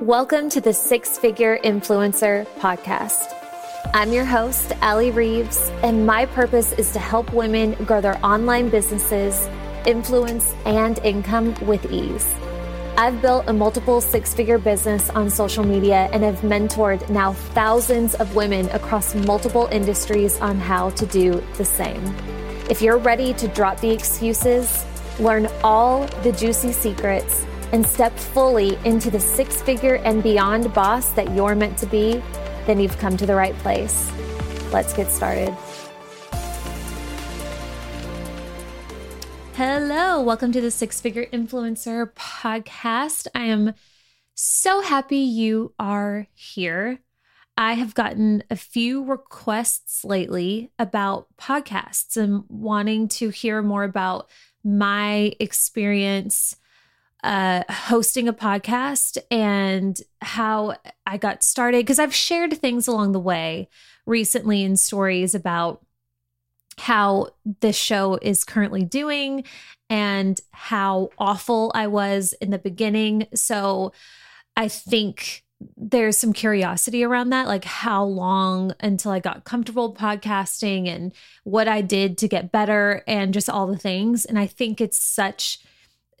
Welcome to the Six Figure Influencer Podcast. I'm your host, Allie Reeves, and my purpose is to help women grow their online businesses, influence, and income with ease. I've built a multiple six figure business on social media and have mentored now thousands of women across multiple industries on how to do the same. If you're ready to drop the excuses, learn all the juicy secrets, and step fully into the six figure and beyond boss that you're meant to be, then you've come to the right place. Let's get started. Hello, welcome to the Six Figure Influencer Podcast. I am so happy you are here. I have gotten a few requests lately about podcasts and wanting to hear more about my experience uh, hosting a podcast and how I got started. Because I've shared things along the way recently in stories about how this show is currently doing and how awful I was in the beginning. So I think there's some curiosity around that like how long until I got comfortable podcasting and what I did to get better and just all the things. And I think it's such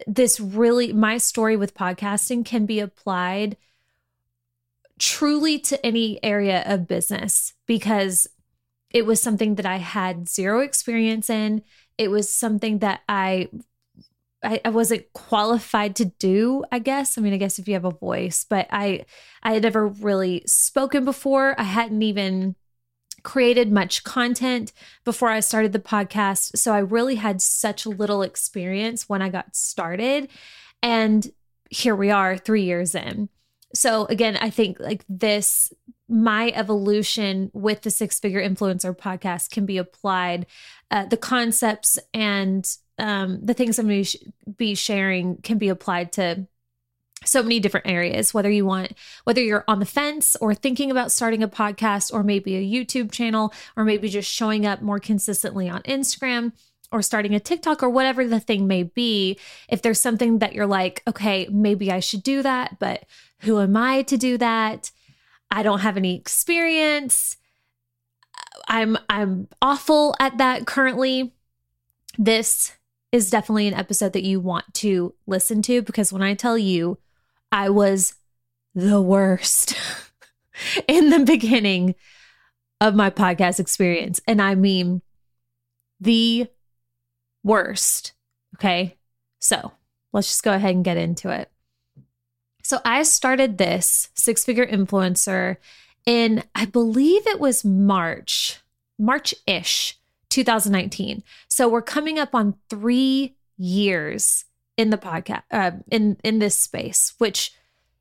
this really my story with podcasting can be applied truly to any area of business because it was something that I had zero experience in. It was something that I I, I, wasn't qualified to do, I guess. I mean, I guess if you have a voice, but I I had never really spoken before. I hadn't even created much content before I started the podcast. So I really had such little experience when I got started. And here we are 3 years in. So again, I think like this my evolution with the six figure influencer podcast can be applied uh, the concepts and um, the things I'm going to be sharing can be applied to so many different areas whether you want whether you're on the fence or thinking about starting a podcast or maybe a YouTube channel or maybe just showing up more consistently on Instagram or starting a TikTok or whatever the thing may be if there's something that you're like okay maybe I should do that but who am I to do that? I don't have any experience. I'm I'm awful at that currently. This is definitely an episode that you want to listen to because when I tell you I was the worst in the beginning of my podcast experience. And I mean the worst. Okay. So let's just go ahead and get into it. So I started this six figure influencer in, I believe it was March, March ish, 2019. So we're coming up on three years in the podcast uh, in in this space which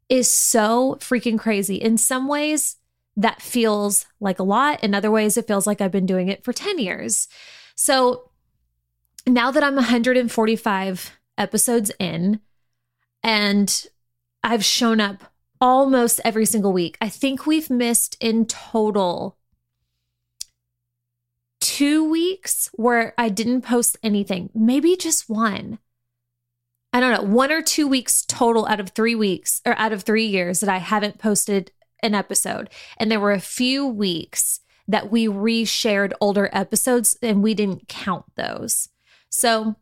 is so freaking crazy. In some ways that feels like a lot. In other ways it feels like i've been doing it for 10 years. So now that i'm 145 episodes in and i've shown up almost every single week i think we've missed in total two weeks where i didn't post anything maybe just one I don't know, one or two weeks total out of three weeks or out of three years that I haven't posted an episode. And there were a few weeks that we reshared older episodes and we didn't count those. So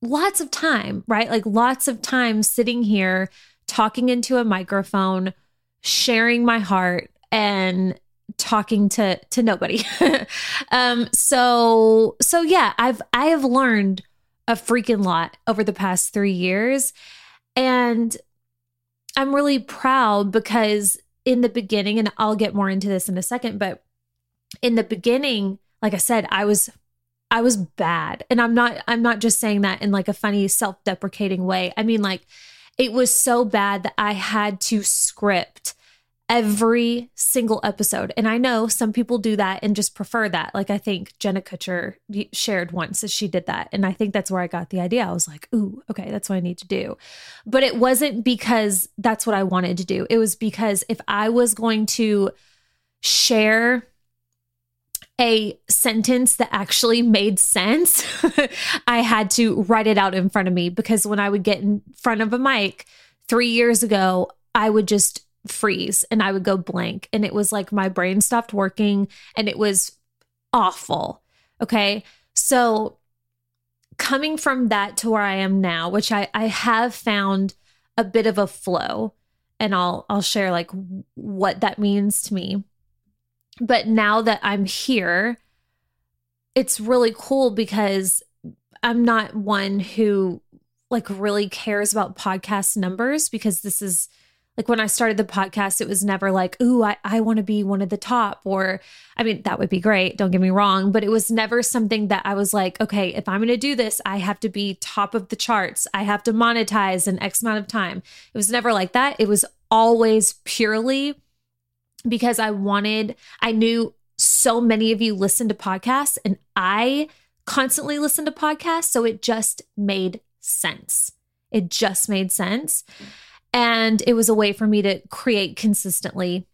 lots of time, right? Like lots of time sitting here talking into a microphone, sharing my heart and talking to to nobody. um so so yeah, I've I have learned a freaking lot over the past three years. And I'm really proud because in the beginning, and I'll get more into this in a second, but in the beginning, like I said, I was I was bad. And I'm not I'm not just saying that in like a funny self-deprecating way. I mean like it was so bad that I had to script every single episode. And I know some people do that and just prefer that. Like I think Jenna Kutcher shared once that she did that. And I think that's where I got the idea. I was like, ooh, okay, that's what I need to do. But it wasn't because that's what I wanted to do. It was because if I was going to share a sentence that actually made sense, I had to write it out in front of me because when I would get in front of a mic three years ago, I would just freeze and I would go blank. And it was like my brain stopped working and it was awful. Okay. So coming from that to where I am now, which I, I have found a bit of a flow and I'll I'll share like what that means to me. But now that I'm here, it's really cool because I'm not one who like really cares about podcast numbers because this is like when I started the podcast, it was never like, ooh, I, I want to be one of the top. Or, I mean, that would be great. Don't get me wrong. But it was never something that I was like, okay, if I'm going to do this, I have to be top of the charts. I have to monetize in X amount of time. It was never like that. It was always purely because I wanted, I knew so many of you listen to podcasts and I constantly listen to podcasts. So it just made sense. It just made sense. And it was a way for me to create consistently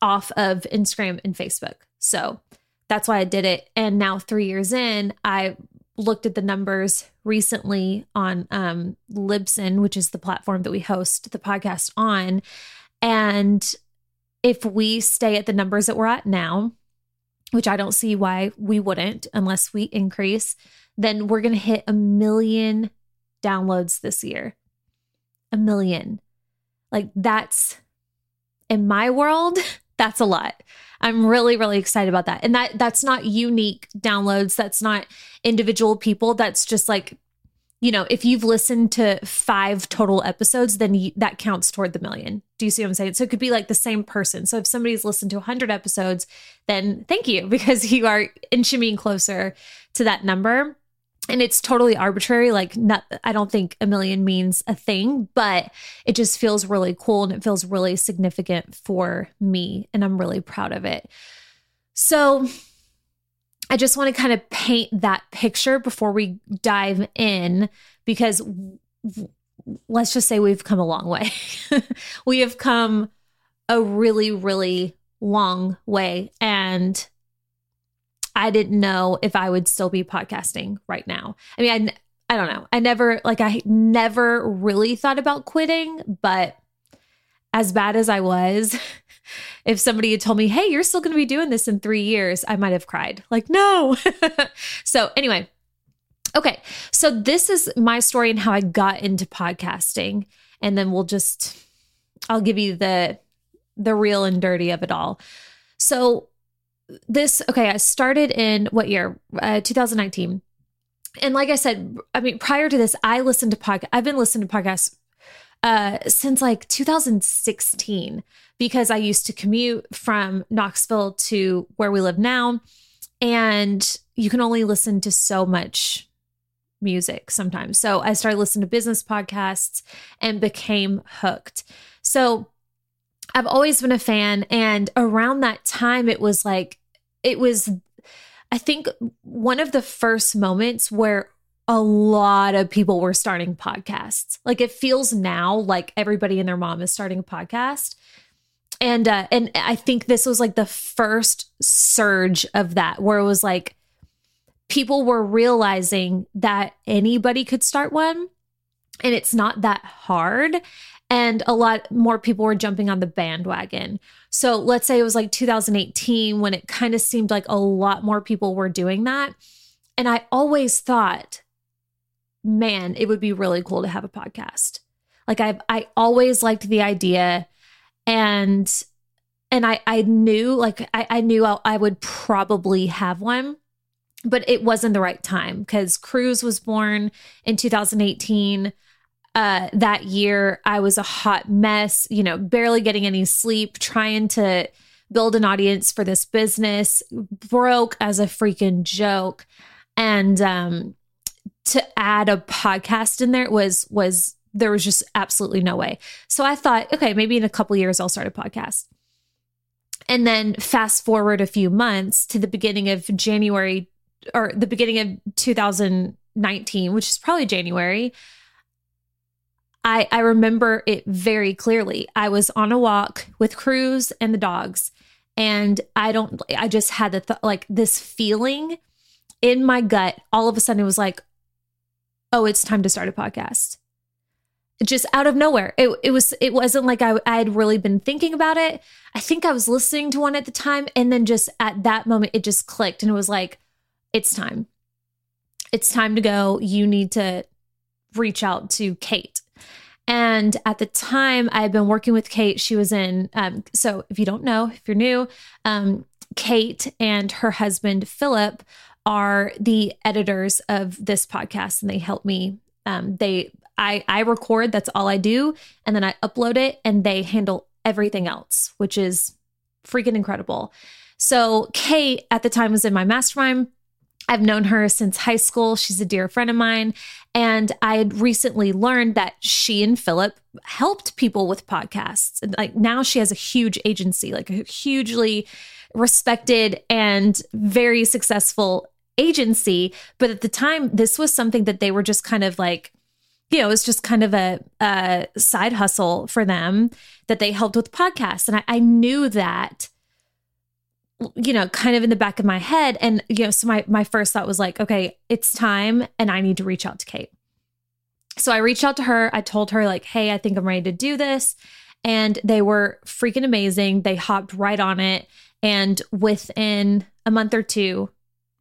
off of Instagram and Facebook. So that's why I did it. And now, three years in, I looked at the numbers recently on um, Libsyn, which is the platform that we host the podcast on. And if we stay at the numbers that we're at now, which I don't see why we wouldn't unless we increase, then we're going to hit a million downloads this year. A million. Like that's in my world, that's a lot. I'm really really excited about that. And that that's not unique downloads, that's not individual people, that's just like you know, if you've listened to 5 total episodes, then you, that counts toward the million. Do you see what I'm saying? So it could be like the same person. So if somebody's listened to 100 episodes, then thank you because you are inching closer to that number and it's totally arbitrary like not i don't think a million means a thing but it just feels really cool and it feels really significant for me and i'm really proud of it. So i just want to kind of paint that picture before we dive in because let's just say we've come a long way. We have come a really really long way and I didn't know if I would still be podcasting right now. I mean, I I don't know. I never like I never really thought about quitting, but as bad as I was, if somebody had told me, "Hey, you're still going to be doing this in 3 years," I might have cried. Like, "No." so, anyway, okay. So this is my story and how I got into podcasting, and then we'll just I'll give you the the real and dirty of it all. So, this okay i started in what year? Uh, 2019 and like i said i mean prior to this i listened to podcast i've been listening to podcasts uh, since like 2016 because i used to commute from knoxville to where we live now and you can only listen to so much music sometimes. So i started listening to business podcasts and became hooked. So I've always been a fan. And around that time, it was like it was, I think, one of the first moments where a lot of people were starting podcasts. Like it feels now like everybody and their mom is starting a podcast. And uh and I think this was like the first surge of that where it was like people were realizing that anybody could start one and it's not that hard and a lot more people were jumping on the bandwagon. So let's say it was like 2018 when it kind of seemed like a lot more people were doing that. And I always thought, man, it would be really cool to have a podcast. Like I I always liked the idea and and I I knew like I, I knew I, I would probably have one but it wasn't the right time because Cruz was born in 2018 uh, that year I was a hot mess, you know, barely getting any sleep, trying to build an audience for this business, broke as a freaking joke. And um, to add a podcast in there was was there was just absolutely no way. So I thought, okay, maybe in a couple years I'll start a podcast. And then fast forward a few months to the beginning of January or the beginning of 2019, which is probably January. I, I remember it very clearly. I was on a walk with Cruz and the dogs, and I don't, I just had the, th- like this feeling in my gut. All of a sudden, it was like, oh, it's time to start a podcast. just out of nowhere. It, it was it wasn't like I I had really been thinking about it. I think I was listening to one at the time and then just at that moment it just clicked and it was like it's time. It's time to go. You need to reach out to Kate. And at the time, I had been working with Kate. She was in, um, so if you don't know, if you're new, um, Kate and her husband, Philip, are the editors of this podcast and they help me. Um, they I I record, that's all I do, and then I upload it and they handle everything else, which is freaking incredible. So Kate at the time was in my mastermind. I've known her since high school. She's a dear friend of mine. And I had recently learned that she and Philip helped people with podcasts. Like now she has a huge agency, like a hugely respected and very successful agency. But at the time, this was something that they were just kind of like, you know, it was just kind of a, a side hustle for them that they helped with podcasts. And I, I knew that you know kind of in the back of my head. And you know so my my first thought was like okay it's time and i need to reach out to kate. So i reached out to her. I told her like hey i think i'm ready to do this. And they were freaking amazing. They hopped right on it. And within a month or two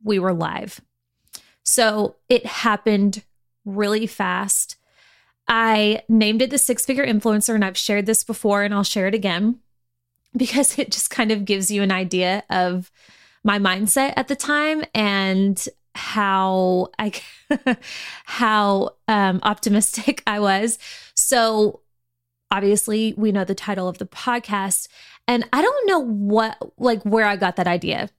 we were live. So it happened really fast. I named it the six figure influencer, and I've shared this before and I'll share it again because it just kind of gives you an idea of my mindset at the time and how I how um, optimistic I was. So obviously, we know the title of the podcast, and I don't know what like where I got that idea.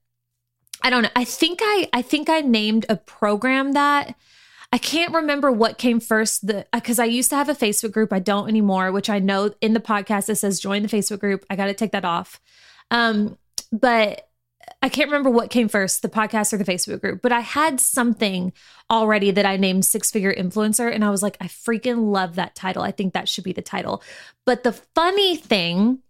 I don't know. I think I I think I named a program that I can't remember what came first. The because I used to have a Facebook group. I don't anymore, which I know in the podcast it says join the Facebook group. I got to take that off. Um, but I can't remember what came first, the podcast or the Facebook group, but I had something already that I named Six Figure Influencer. And I was like, I freaking love that title. I think that should be the title. But the funny thing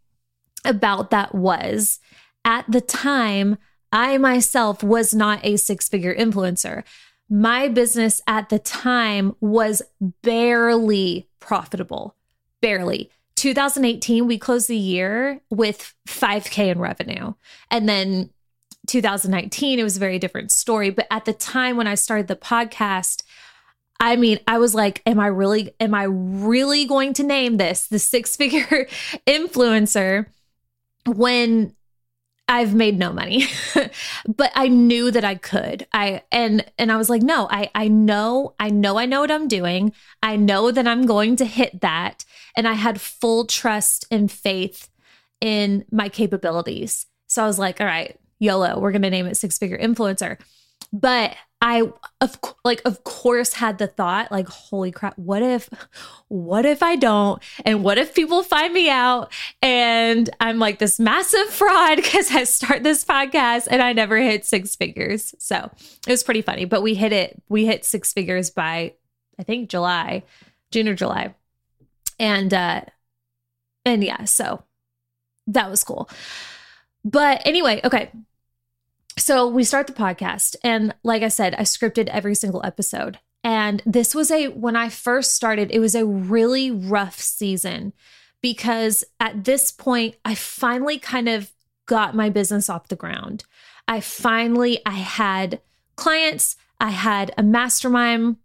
about that was at the time, I myself was not a six figure influencer my business at the time was barely profitable, barely. 2018, we closed the year with 5K in revenue. And then 2019, it was a very different story. But at the time when I started the podcast, I mean, I was like, am I really, am I really going to name this the six figure influencer when I've made no money. but I knew that I could. I and and I was like, no, I I know, I know I know what I'm doing. I know that I'm going to hit that. And I had full trust and faith in my capabilities. So I was like, all right, YOLO, we're gonna name it six figure influencer. But I of like of course had the thought like holy crap what if what if I don't and what if people find me out and I'm like this massive fraud cuz I start this podcast and I never hit six figures. So, it was pretty funny, but we hit it we hit six figures by I think July, June or July. And uh and yeah, so that was cool. But anyway, okay, so we start the podcast. And like I said, I scripted every single episode. And this was a, when I first started, it was a really rough season because at this point, I finally kind of got my business off the ground. I finally, I had clients, I had a mastermind.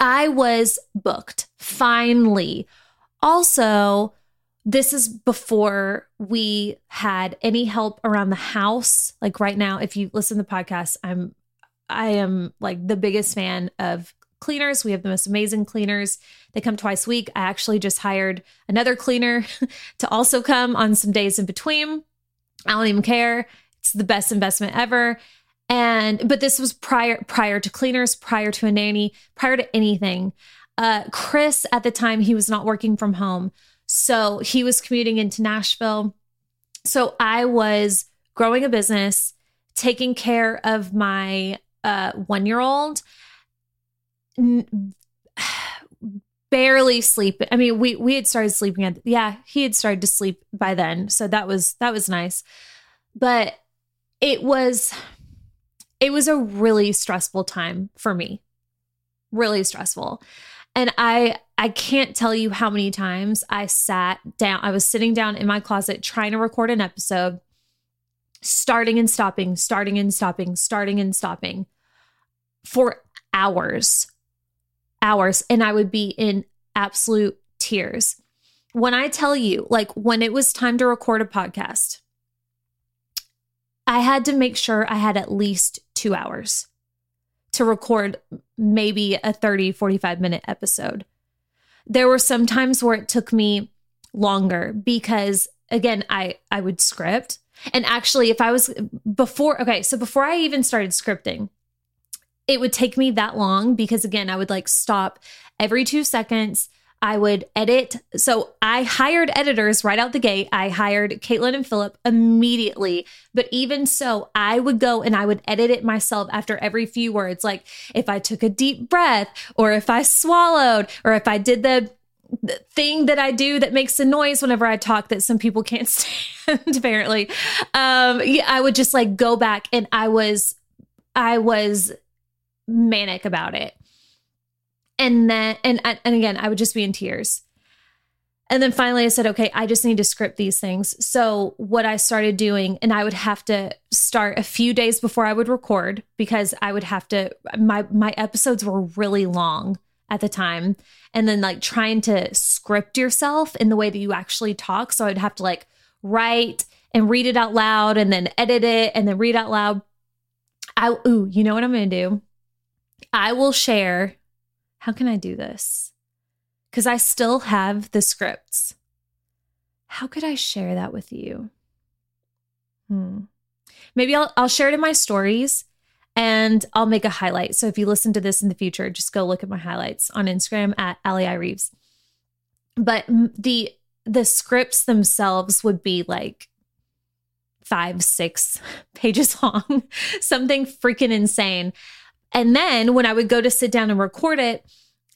I was booked finally. Also, this is before we had any help around the house. Like right now, if you listen to the podcast, I'm I am like the biggest fan of cleaners. We have the most amazing cleaners. They come twice a week. I actually just hired another cleaner to also come on some days in between. I don't even care. It's the best investment ever. And but this was prior prior to cleaners, prior to a nanny, prior to anything. Uh Chris at the time he was not working from home. So he was commuting into Nashville. So I was growing a business, taking care of my uh, one year old, barely sleep. I mean, we we had started sleeping at yeah, he had started to sleep by then, so that was that was nice. But it was it was a really stressful time for me, really stressful. And I I can't tell you how many times I sat down. I was sitting down in my closet trying to record an episode, starting and stopping, starting and stopping, starting and stopping for hours. Hours and I would be in absolute tears. When I tell you, like when it was time to record a podcast, I had to make sure I had at least two hours to record maybe a 30, 45 minute episode. There were some times where it took me longer because again, I I would script. And actually, if I was before, okay, so before I even started scripting, it would take me that long because again, I would like stop every two seconds. I would edit. So I hired editors right out the gate. I hired Caitlin and Philip immediately. But even so, I would go and I would edit it myself after every few words. Like if I took a deep breath or if I swallowed or if I did the thing that I do that makes a noise whenever I talk that some people can't stand apparently. Um yeah, I would just like go back and I was I was manic about it and then and and again i would just be in tears. And then finally i said okay i just need to script these things. So what i started doing and i would have to start a few days before i would record because i would have to my my episodes were really long at the time. And then like trying to script yourself in the way that you actually talk. So i'd have to like write and read it out loud and then edit it and then read out loud. I ooh you know what i'm gonna do? I will share how can I do this? Because I still have the scripts. How could I share that with you? Hmm. Maybe I'll, I'll share it in my stories and I'll make a highlight. So if you listen to this in the future, just go look at my highlights on Instagram at Allie I Reeves. But the the scripts themselves would be like five, six pages long, something freaking insane. And then when I would go to sit down and record it,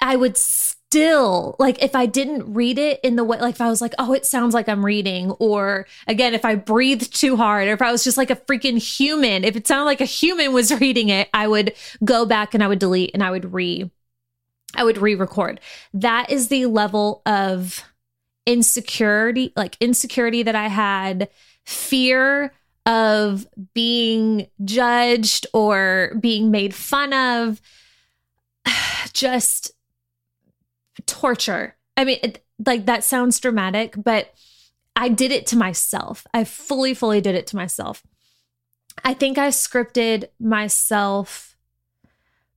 I would still like if I didn't read it in the way like if I was like, oh, it sounds like I'm reading, or again, if I breathed too hard, or if I was just like a freaking human, if it sounded like a human was reading it, I would go back and I would delete and I would re I would re-record. That is the level of insecurity, like insecurity that I had, fear of being judged or being made fun of. Just torture. I mean it, like that sounds dramatic but i did it to myself. I fully fully did it to myself. I think i scripted myself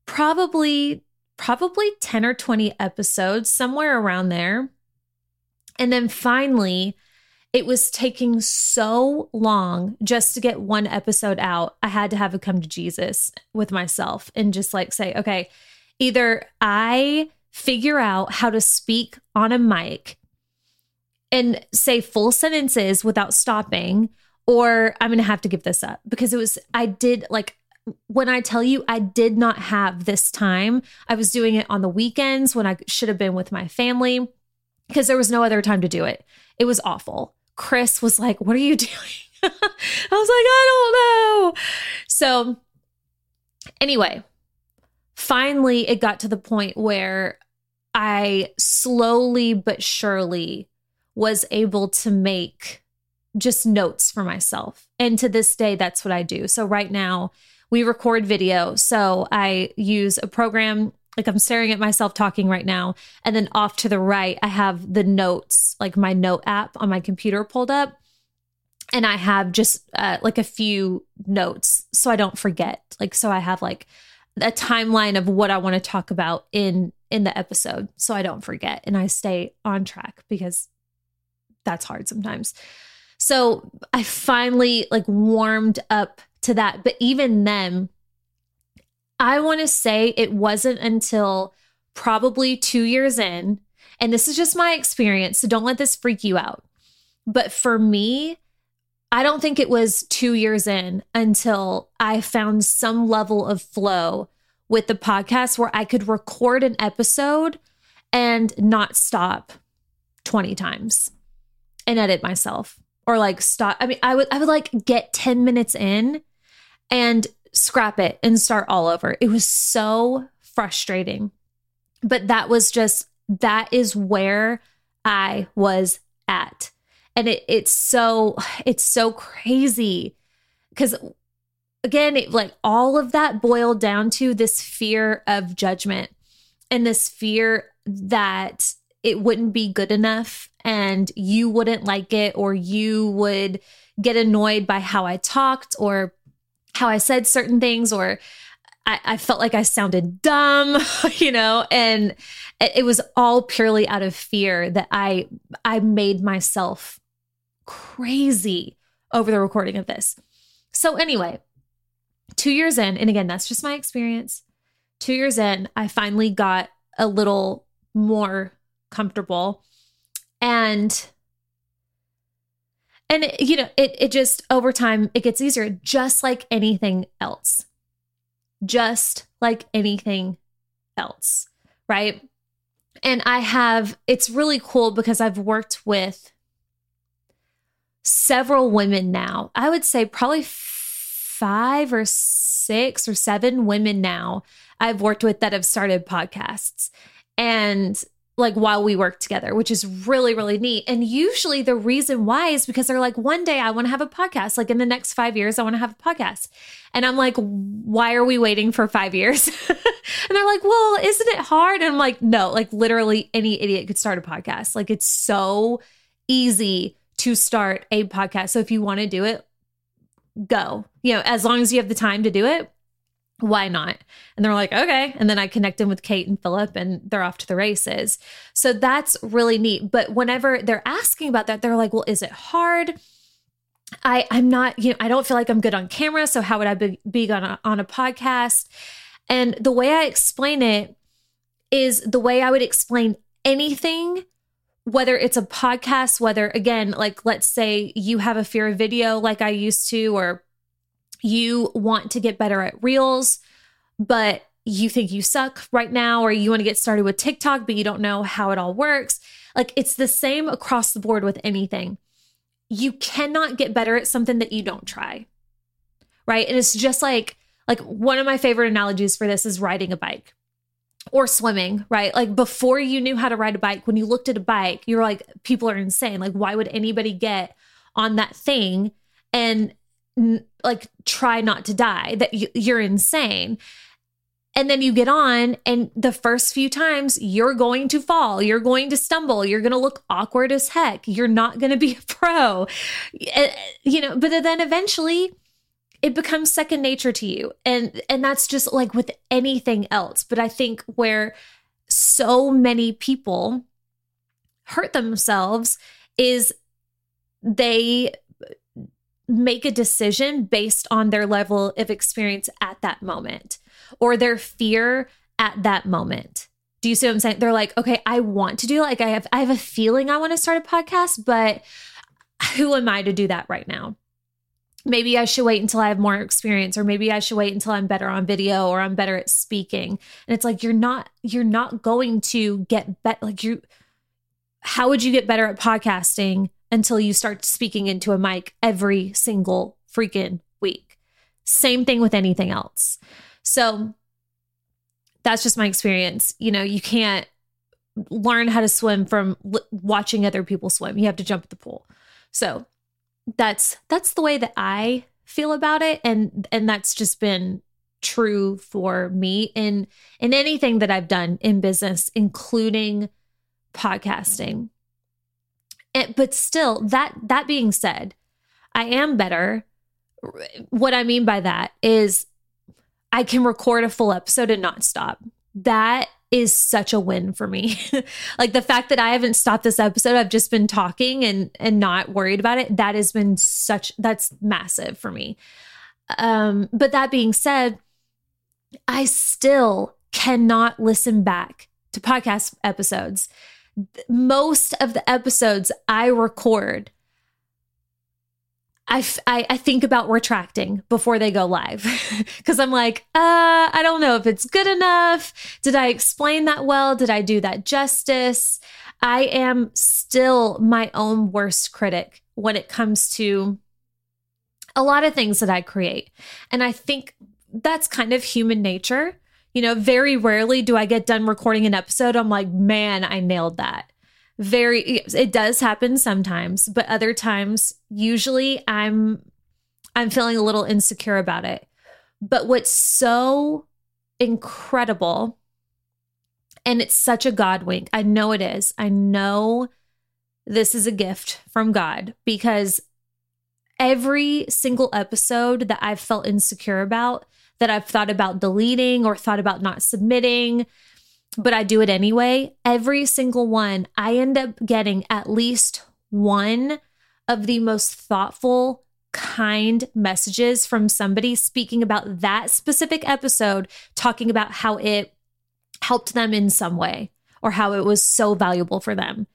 probably probably 10 or 20 episodes somewhere around there. And then finally it was taking so long just to get one episode out. I had to have a come to Jesus with myself and just like say, okay, either I figure out how to speak on a mic and say full sentences without stopping, or I'm going to have to give this up because it was, I did like, when I tell you I did not have this time, I was doing it on the weekends when I should have been with my family because there was no other time to do it. It was awful. Chris was like, What are you doing? I was like, I don't know. So, anyway, finally, it got to the point where I slowly but surely was able to make just notes for myself. And to this day, that's what I do. So, right now, we record video. So, I use a program like I'm staring at myself talking right now. And then off to the right, I have the notes, like my note app on my computer pulled up. And I have just uh, like a few notes so I don't forget. Like, so I have like a timeline of what I want to talk about in in the episode so I don't forget and I stay on track because that's hard sometimes. So I finally like warmed up to that. But even then, I want to say it wasn't until probably two years in, and this is just my experience, so don't let this freak you out. But for me, I don't think it was two years in until I found some level of flow with the podcast where I could record an episode and not stop 20 times and edit myself or like stop. I mean, I would, I would like get 10 minutes in and scrap it and start all over. It was so frustrating But that was just, that is where I was at. And it, it's so, it's so crazy because again, it, like all of that boiled down to this fear of judgment and this fear that it wouldn't be good enough and you wouldn't like it or you would get annoyed by how I talked or how I said certain things or I, I felt like I sounded dumb, you know, and it, it was all purely out of fear that I I made myself crazy over the recording of this. So anyway, two years in, and again, that's just my experience. Two years in, I finally got a little more comfortable and and it, you know it it just over time it gets easier just like anything else. Just like anything else right? And i have it's really cool because i've worked with several women now. I would say probably five or six or seven women now i've worked with that have started podcasts. And like while we work together, which is really, really neat. And usually the reason why is because they're like, one day I want to have a podcast. Like in the next five years, I want to have a podcast. And I'm like, why are we waiting for five years? and they're like, well, isn't it hard? And I'm like, no, like literally any idiot could start a podcast. Like it's so easy to start a podcast. So if you want to do it, go. You know, as long as you have the time to do it, why not? And they're like, okay. And then I connect them with Kate and Philip and they're off to the races. So that's really neat. But whenever they're asking about that, they're like, well, is it hard? I, I'm not, you know, I don't feel like I'm good on camera. So how would I be, be on, a, on a podcast? And the way I explain it is the way I would explain anything, whether it's a podcast, whether again, like let's say you have a fear of video like I used to, or you want to get better at reels, but you think you suck right now, or you want to get started with TikTok, but you don't know how it all works. Like it's the same across the board with anything. You cannot get better at something that you don't try. Right. And it's just like, like one of my favorite analogies for this is riding a bike or swimming, right? Like before you knew how to ride a bike, when you looked at a bike, you're like, people are insane. Like, why would anybody get on that thing and like try not to die that you're insane. And then you get on and the first few times you're going to fall you're going to stumble you're going to look awkward as heck you're not going to be a pro. Eh, you know but then eventually it becomes second nature to you. And and that's just like with anything else. But i think where so many people hurt themselves is they make a decision based on their level of experience at that moment or their fear at that moment. Do you see what I'm saying? They're like, okay, I want to do like I have I have a feeling I want to start a podcast, but who am I to do that right now? Maybe I should wait until I have more experience or maybe I should wait until I'm better on video or I'm better at speaking. And it's like you're not you're not going to get better like you how would you get better at podcasting until you start speaking into a mic every single freaking week. Same thing with anything else. So that's just my experience. You know, you can't learn how to swim from l- watching other people swim. You have to jump at the pool. So that's that's the way that I feel about it and and that's just been true for me in in anything that I've done in business including podcasting. And, but still, that that being said, I am better. What I mean by that is I can record a full episode and not stop. That is such a win for me. like the fact that I haven't stopped this episode, I've just been talking and and not worried about it. That has been such that's massive for me. Um but that being said, I still cannot listen back to podcast episodes most of the episodes I record, I, I, I think about retracting before they go live because I'm like, uh, I don't know if it's good enough. Did I explain that well? Did I do that justice? I am still my own worst critic when it comes to a lot of things that I create. And I think that's kind of human nature. You know, very rarely do I get done recording an episode. I'm like, man, I nailed that. Very, it does happen sometimes, but other times, usually I'm, I'm feeling a little insecure about it. But what's so incredible, and it's such a God wink. I know it is. I know this is a gift from God because every single episode that I've felt insecure about, that I've thought about deleting or thought about not submitting, but I do it anyway. Every single one, I end up getting at least one of the most thoughtful, kind messages from somebody speaking about that specific episode, talking about how it helped them in some way or how it was so valuable for them.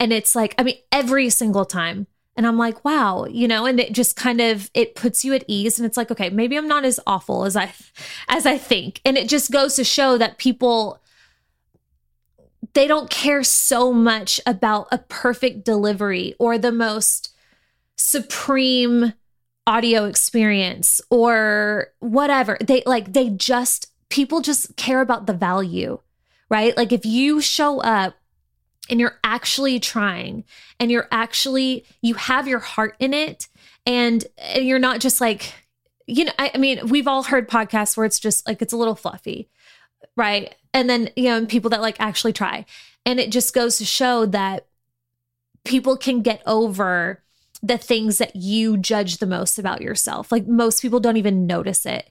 And it's like, I mean, every single time. And I'm like, wow, you know, and it just kind of it puts you at ease and it's like, okay, maybe I'm not as awful as I as I think. And it just goes to show that people they don't care so much about a perfect delivery or the most supreme audio experience or whatever. They like they just people just care about the value, right? Like if you show up and you're actually trying and you're actually you have your heart in it and, and you're not just like you know I, I mean we've all heard podcasts where it's just like it's a little fluffy right? And then you know people that like actually try. And it just goes to show that people can get over the things that you judge the most about yourself. Like most people don't even notice it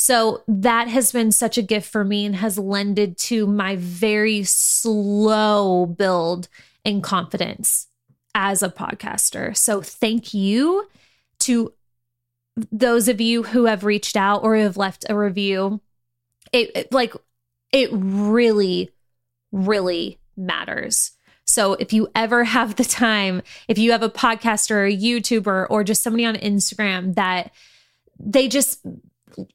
so that has been such a gift for me and has lended to my very slow build in confidence as a podcaster. So thank you to those of you who have reached out or have left a review. It, it like it really really matters. So if you ever have the time, if you have a podcaster or a YouTuber or just somebody on Instagram that they just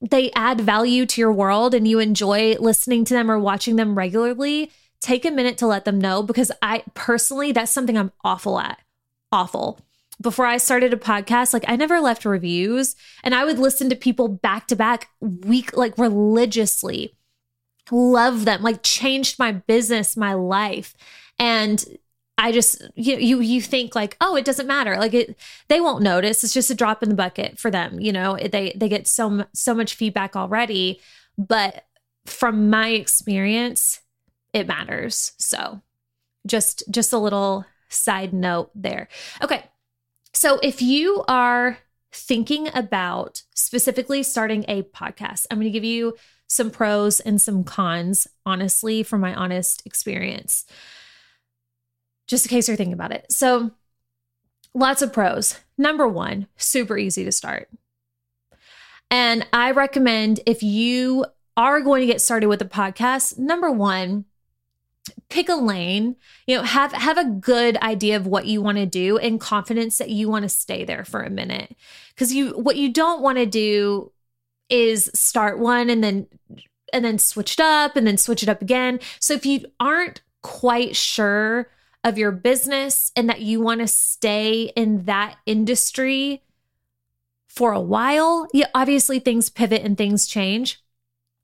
they add value to your world and you enjoy listening to them or watching them regularly, take a minute to let them know because I personally, that's something I'm awful at. Awful. Before I started a podcast, like I never left reviews and I would listen to people back to back week, like religiously. Love them, like changed my business, my life. And I just you you you think like oh it doesn't matter. Like it they won't notice. It's just a drop in the bucket for them you know? They they get so so much feedback already. But from my experience it matters. So just just a little side note there. Okay. So if you are thinking about specifically starting a podcast I'm going to give you some pros and some cons honestly from my honest experience just in case you're thinking about it. So, lots of pros. Number one, super easy to start. And I recommend if you are going to get started with a podcast, number one, pick a lane you know have have a good idea of what you want to do and confidence that you want to stay there for a minute because you what you don't want to do is start one and then and then switch it up and then switch it up again so if you aren't quite sure of your business and that you want to stay in that industry for a while. Yeah, obviously things pivot and things change.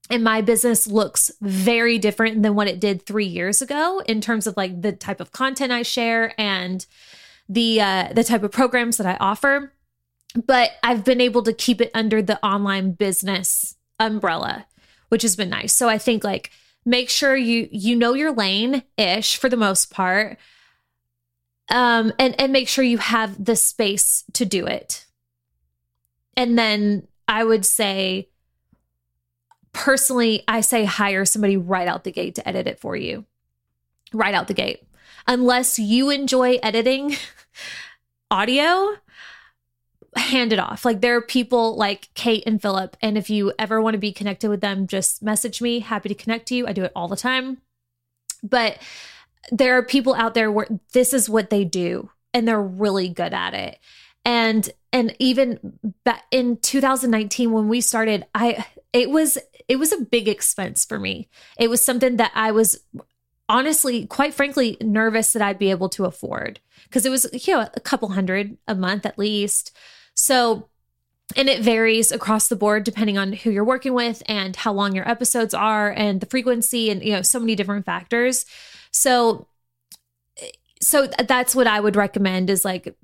And my business looks very different than what it did three years ago in terms of like the type of content I share and the uh, the type of programs that I offer. But I've been able to keep it under the online business umbrella, which has been nice. So I think like make sure you you know your lane ish for the most part. Um and and make sure you have the space to do it. And then i would say personally i say hire somebody right out the gate to edit it for you. Right out the gate. Unless you enjoy editing audio hand it off. Like there are people like Kate and Philip. And if you ever want to be connected with them, just message me. Happy to connect to you. I do it all the time. But there are people out there where this is what they do and they're really good at it. And and even in 2019 when we started, I it was it was a big expense for me. It was something that I was honestly, quite frankly, nervous that I'd be able to afford because it was, you know, a couple hundred a month at least. So and it varies across the board depending on who you're working with and how long your episodes are and the frequency and you know so many different factors. So so that's what i would recommend is like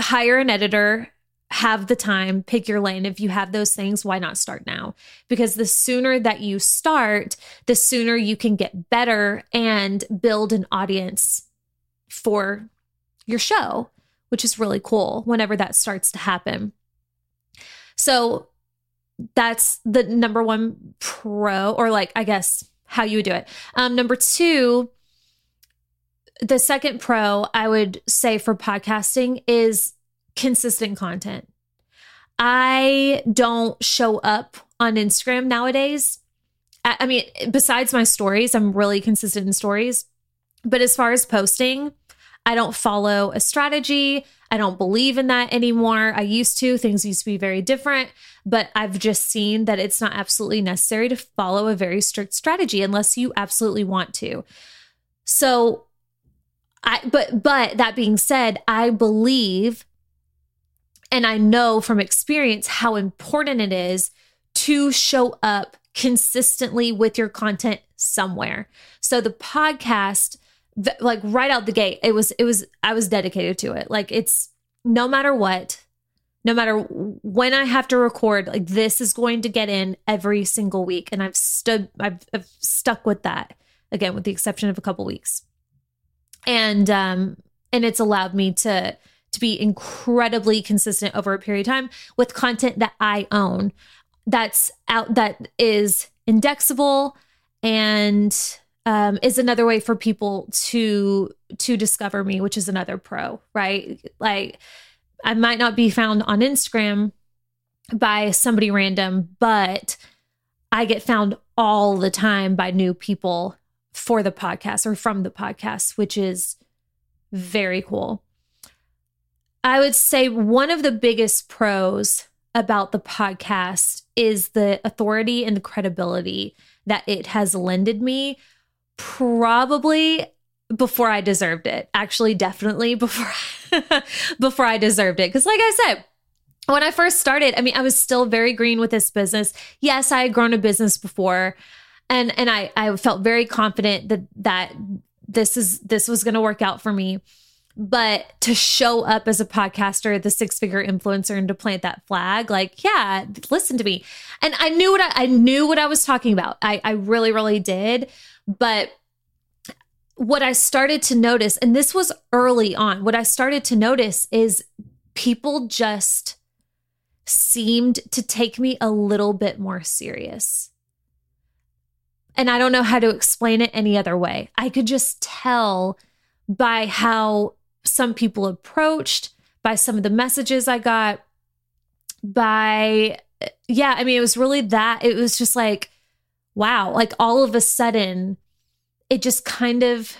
hire an editor have the time pick your lane. If you have those things why not start now? Because the sooner that you start the sooner you can get better and build an audience for your show which is really cool whenever that starts to happen so that's the number one pro, or like, I guess, how you would do it. Um, number two, the second pro I would say for podcasting is consistent content. I don't show up on Instagram nowadays. I mean, besides my stories, I'm really consistent in stories. But as far as posting, I don't follow a strategy. I don't believe in that anymore. I used to. Things used to be very different, but I've just seen that it's not absolutely necessary to follow a very strict strategy unless you absolutely want to. So I but but that being said, I believe and I know from experience how important it is to show up consistently with your content somewhere. So the podcast like right out the gate it was it was i was dedicated to it. Like it's no matter what no matter when i have to record like this is going to get in every single week. And i've stood i've, I've stuck with that again with the exception of a couple weeks. And um and it's allowed me to to be incredibly consistent over a period of time with content that i own that's out that is indexable and um, is another way for people to to discover me, which is another pro, right? Like I might not be found on Instagram by somebody random, but I get found all the time by new people for the podcast or from the podcast, which is very cool. I would say one of the biggest pros about the podcast is the authority and the credibility that it has lended me probably before I deserved it. Actually, definitely before before I deserved it. Because, like I said, when I first started, I mean, I was still very green with this business. Yes, I had grown a business before, and and I I felt very confident that that this is this was going to work out for me. But to show up as a podcaster, the six figure influencer, and to plant that flag, like, yeah, listen to me. And I knew what I, I knew what I was talking about. I I really really did. But what I started to notice, and this was early on, what I started to notice is people just seemed to take me a little bit more serious. And I don't know how to explain it any other way. I could just tell by how some people approached, by some of the messages I got, by, yeah, I mean, it was really that. It was just like, wow, like all of a sudden, it just kind of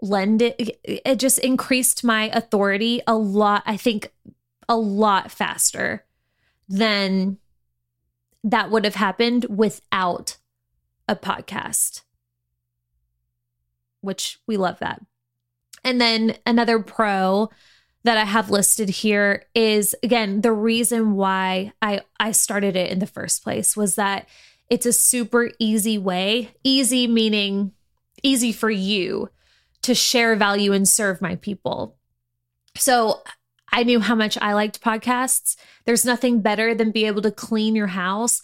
lended, it just increased my authority a lot, I think a lot faster than that would have happened without a podcast, which we love that. And then another pro that I have listed here is again the reason why I I started it in the first place was that it's a super easy way, easy meaning easy for you to share value and serve my people. So I knew how much I liked podcasts. There's nothing better than be able to clean your house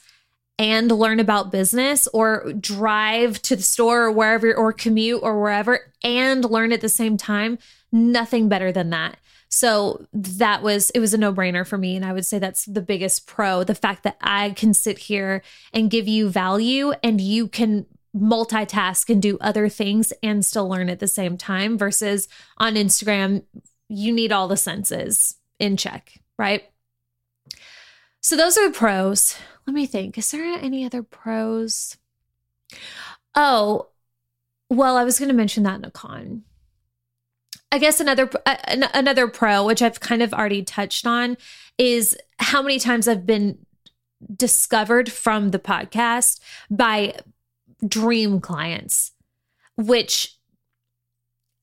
and learn about business or drive to the store or wherever or commute or wherever and learn at the same time. Nothing better than that. So that was, it was a no brainer for me. And I would say that's the biggest pro the fact that I can sit here and give you value and you can multitask and do other things and still learn at the same time versus on Instagram, you need all the senses in check, right? So those are the pros. Let me think. Is there any other pros? Oh, well, I was going to mention that in a con. I guess another uh, another pro, which I've kind of already touched on, is how many times I've been discovered from the podcast by dream clients, which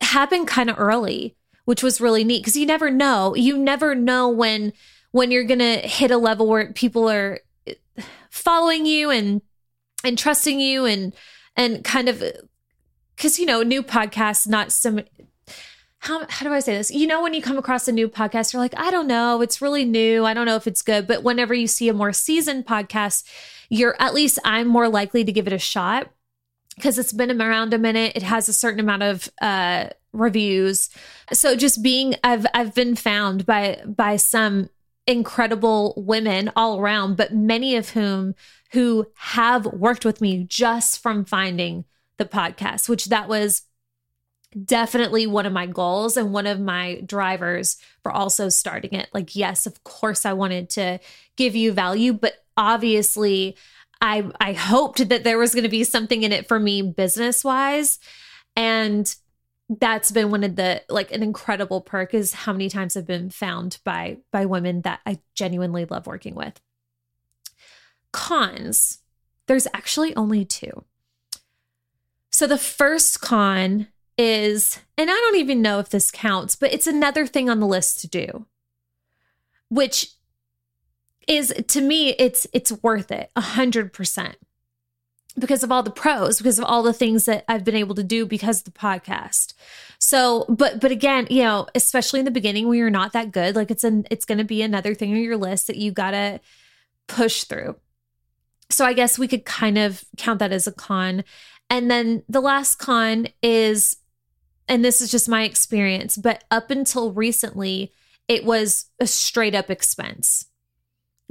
happened kind of early, which was really neat because you never know. You never know when when you're going to hit a level where people are following you and and trusting you and and kind of because you know new podcasts not some how, how do I say this? You know, when you come across a new podcast, you're like, I don't know, it's really new. I don't know if it's good. But whenever you see a more seasoned podcast, you're at least I'm more likely to give it a shot because it's been around a minute. It has a certain amount of uh, reviews. So just being, I've I've been found by by some incredible women all around, but many of whom who have worked with me just from finding the podcast, which that was definitely one of my goals and one of my drivers for also starting it. Like, yes, of course, I wanted to give you value, but obviously, I I hoped that there was going to be something in it for me business wise, and that's been one of the like an incredible perk is how many times I've been found by by women that I genuinely love working with. Cons, there's actually only two. So the first con is, and I don't even know if this counts, but it's another thing on the list to do, which is to me, it's it's worth it a hundred percent because of all the pros, because of all the things that I've been able to do because of the podcast. So, but but again, you know, especially in the beginning when you're not that good, like it's an it's going to be another thing on your list that you got to push through. So I guess we could kind of count that as a con. And then the last con is and this is just my experience, but up until recently, it was a straight up expense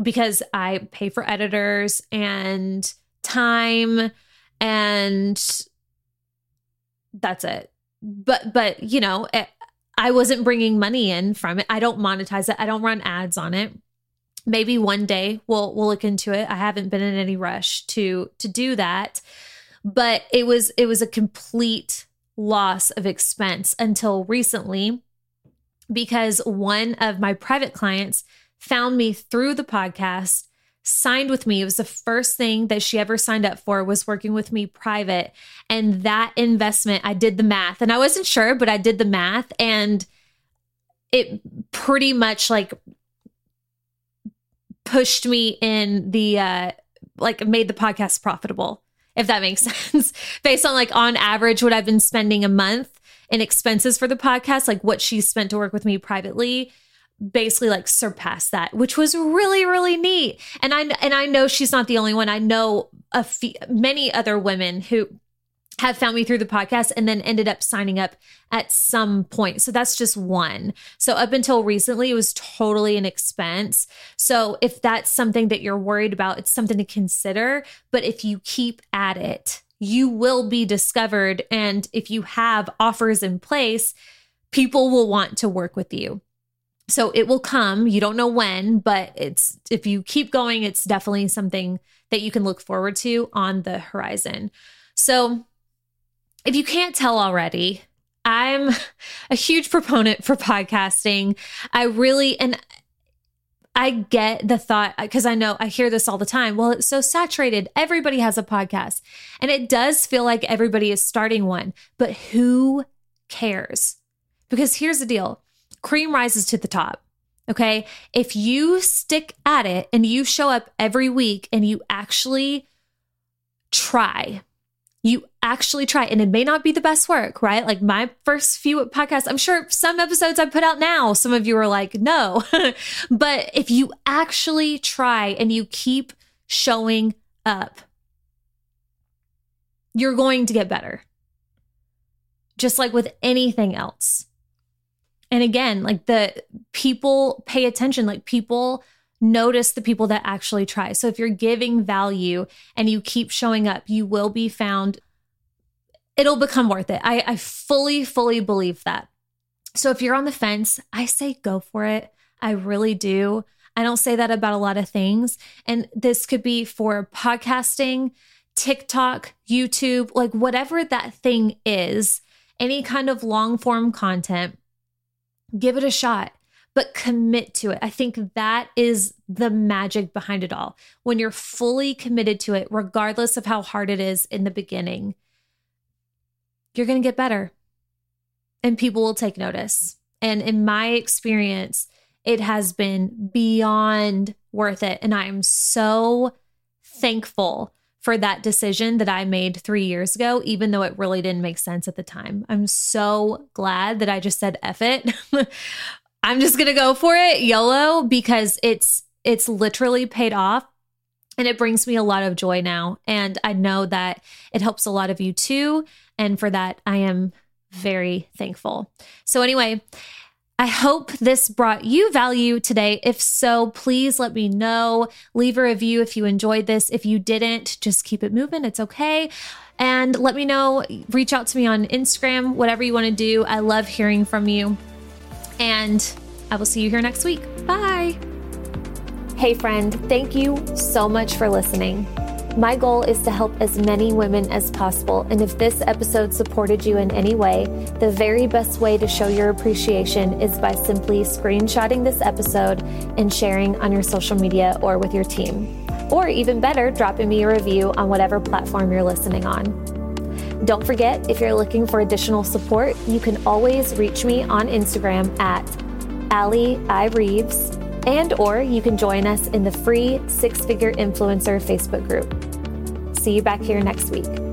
because I pay for editors and time and that's it. But but you know, it, I wasn't bringing money in from it. I don't monetize it. I don't run ads on it. Maybe one day we'll we'll look into it. I haven't been in any rush to to do that. But it was it was a complete loss of expense until recently because one of my private clients found me through the podcast signed with me. It was the first thing that she ever signed up for was working with me private. And that investment i did the math. And i wasn't sure but i did the math. And it pretty much like pushed me in the uh like made the podcast profitable if that makes sense. Based on like on average what I've been spending a month in expenses for the podcast, like what she spent to work with me privately, basically like surpassed that, which was really really neat. And I and I know she's not the only one. I know a few, many other women who have found me through the podcast and then ended up signing up at some point. So that's just one. So up until recently, it was totally an expense. So if that's something that you're worried about, it's something to consider. But if you keep at it, you will be discovered. And if you have offers in place, people will want to work with you. So it will come. You don't know when, but it's if you keep going, it's definitely something that you can look forward to on the horizon. So if you can't tell already, I'm a huge proponent for podcasting. I really, and I get the thought because I know I hear this all the time. Well, it's so saturated. Everybody has a podcast. And it does feel like everybody is starting one, but who cares? Because here's the deal cream rises to the top. Okay. If you stick at it and you show up every week and you actually try, you actually try and it may not be the best work right like my first few podcasts i'm sure some episodes i put out now some of you are like no but if you actually try and you keep showing up you're going to get better just like with anything else and again like the people pay attention like people notice the people that actually try. So if you're giving value and you keep showing up, you will be found. It'll become worth it. I, I fully, fully believe that. So if you're on the fence, I say go for it. I really do. I don't say that about a lot of things. And this could be for podcasting, TikTok, YouTube, like whatever that thing is, any kind of long form content, give it a shot but commit to it. I think that is the magic behind it all. When you're fully committed to it, regardless of how hard it is in the beginning, you're going to get better and people will take notice. And in my experience, it has been beyond worth it. And I am so thankful for that decision that I made three years ago, even though it really didn't make sense at the time. I'm so glad that I just said F it. I'm just gonna go for it, YOLO, because it's it's literally paid off. And it brings me a lot of joy now. And I know that it helps a lot of you too. And for that, I am very thankful. So, anyway, I hope this brought you value today. If so, please let me know. Leave a review if you enjoyed this. If you didn't, just keep it moving. It's okay. And let me know. Reach out to me on Instagram, whatever you want to do. I love hearing from you. And I will see you here next week. Bye. Hey, friend, thank you so much for listening. My goal is to help as many women as possible, and if this episode supported you in any way, the very best way to show your appreciation is by simply screenshotting this episode and sharing on your social media or with your team. Or even better, dropping me a review on whatever platform you're listening on. Don't forget, if you're looking for additional support, you can always reach me on Instagram at Allie I. Reeves, and or you can join us in the free Six Figure Influencer Facebook group. See you back here next week.